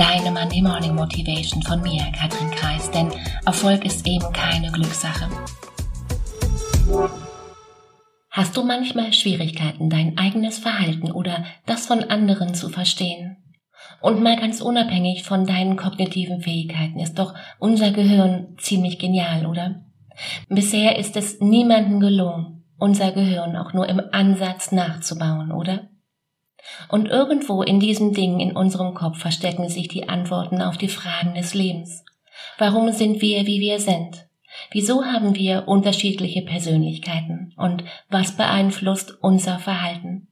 deine Monday Morning Motivation von mir, Katrin Kreis, denn Erfolg ist eben keine Glückssache. Hast du manchmal Schwierigkeiten, dein eigenes Verhalten oder das von anderen zu verstehen? Und mal ganz unabhängig von deinen kognitiven Fähigkeiten ist doch unser Gehirn ziemlich genial, oder? Bisher ist es niemandem gelungen, unser Gehirn auch nur im Ansatz nachzubauen, oder? Und irgendwo in diesem Ding in unserem Kopf verstecken sich die Antworten auf die Fragen des Lebens. Warum sind wir, wie wir sind? Wieso haben wir unterschiedliche Persönlichkeiten? Und was beeinflusst unser Verhalten?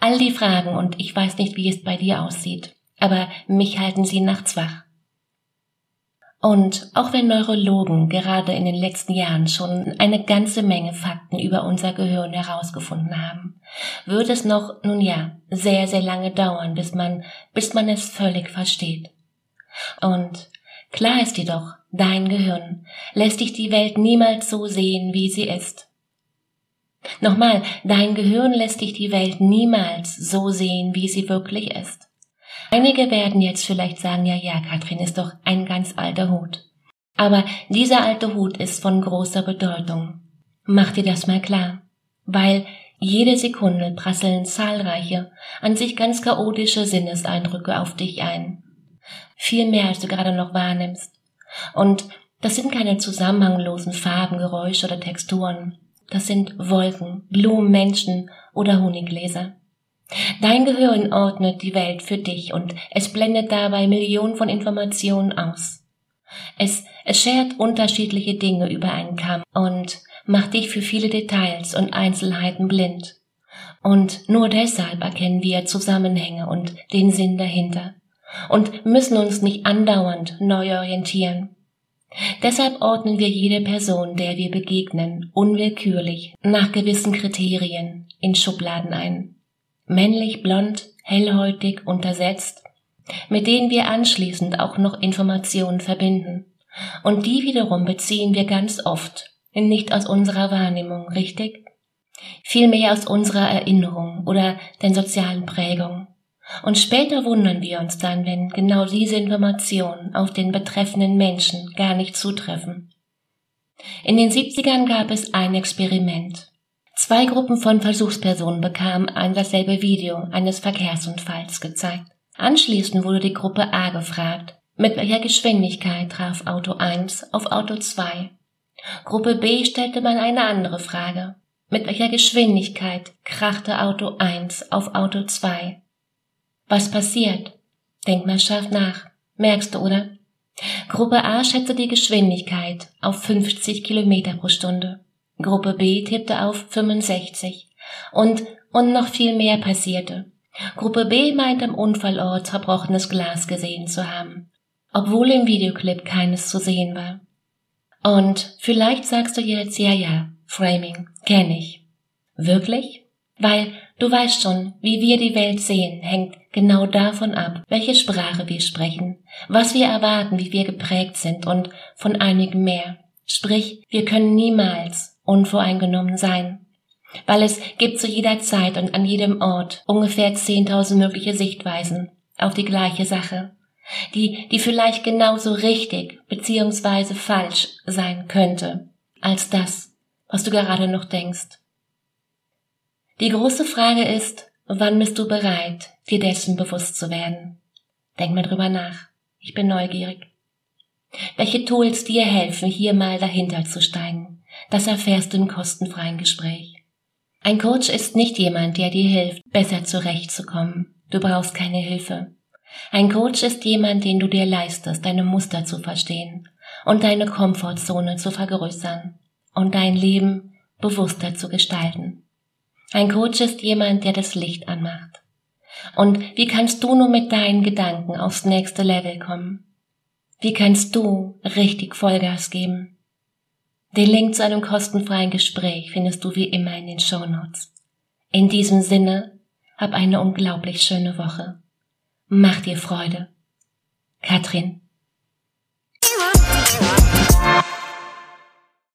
All die Fragen, und ich weiß nicht, wie es bei dir aussieht, aber mich halten sie nachts wach. Und auch wenn Neurologen gerade in den letzten Jahren schon eine ganze Menge Fakten über unser Gehirn herausgefunden haben, wird es noch, nun ja, sehr, sehr lange dauern, bis man, bis man es völlig versteht. Und klar ist jedoch, dein Gehirn lässt dich die Welt niemals so sehen, wie sie ist. Nochmal, dein Gehirn lässt dich die Welt niemals so sehen, wie sie wirklich ist. Einige werden jetzt vielleicht sagen, ja, ja, Katrin ist doch ein ganz alter Hut. Aber dieser alte Hut ist von großer Bedeutung. Mach dir das mal klar. Weil jede Sekunde prasseln zahlreiche, an sich ganz chaotische Sinneseindrücke auf dich ein. Viel mehr, als du gerade noch wahrnimmst. Und das sind keine zusammenhanglosen Farben, Geräusche oder Texturen. Das sind Wolken, Blumen, Menschen oder Honiggläser. Dein Gehirn ordnet die Welt für dich und es blendet dabei Millionen von Informationen aus. Es, es schert unterschiedliche Dinge über einen Kamm und macht dich für viele Details und Einzelheiten blind. Und nur deshalb erkennen wir Zusammenhänge und den Sinn dahinter und müssen uns nicht andauernd neu orientieren. Deshalb ordnen wir jede Person, der wir begegnen, unwillkürlich nach gewissen Kriterien in Schubladen ein männlich blond, hellhäutig, untersetzt, mit denen wir anschließend auch noch Informationen verbinden. Und die wiederum beziehen wir ganz oft nicht aus unserer Wahrnehmung, richtig? Vielmehr aus unserer Erinnerung oder den sozialen Prägungen. Und später wundern wir uns dann, wenn genau diese Informationen auf den betreffenden Menschen gar nicht zutreffen. In den 70ern gab es ein Experiment. Zwei Gruppen von Versuchspersonen bekamen ein dasselbe Video eines Verkehrsunfalls gezeigt. Anschließend wurde die Gruppe A gefragt, mit welcher Geschwindigkeit traf Auto 1 auf Auto 2. Gruppe B stellte man eine andere Frage. Mit welcher Geschwindigkeit krachte Auto 1 auf Auto 2? Was passiert? Denk mal scharf nach. Merkst du, oder? Gruppe A schätzte die Geschwindigkeit auf 50 Kilometer pro Stunde. Gruppe B tippte auf 65 und, und noch viel mehr passierte. Gruppe B meint am Unfallort zerbrochenes Glas gesehen zu haben, obwohl im Videoclip keines zu sehen war. Und vielleicht sagst du jetzt, ja, ja, Framing, kenn ich. Wirklich? Weil du weißt schon, wie wir die Welt sehen, hängt genau davon ab, welche Sprache wir sprechen, was wir erwarten, wie wir geprägt sind und von einigem mehr. Sprich, wir können niemals unvoreingenommen sein. Weil es gibt zu jeder Zeit und an jedem Ort ungefähr 10.000 mögliche Sichtweisen auf die gleiche Sache, die, die vielleicht genauso richtig beziehungsweise falsch sein könnte als das, was du gerade noch denkst. Die große Frage ist, wann bist du bereit, dir dessen bewusst zu werden? Denk mal drüber nach. Ich bin neugierig. Welche Tools dir helfen, hier mal dahinter zu steigen? Das erfährst du im kostenfreien Gespräch. Ein Coach ist nicht jemand, der dir hilft, besser zurechtzukommen. Du brauchst keine Hilfe. Ein Coach ist jemand, den du dir leistest, deine Muster zu verstehen und deine Komfortzone zu vergrößern und dein Leben bewusster zu gestalten. Ein Coach ist jemand, der das Licht anmacht. Und wie kannst du nur mit deinen Gedanken aufs nächste Level kommen? Wie kannst du richtig Vollgas geben? Den Link zu einem kostenfreien Gespräch findest du wie immer in den Shownotes. In diesem Sinne, hab eine unglaublich schöne Woche. Mach dir Freude. Katrin.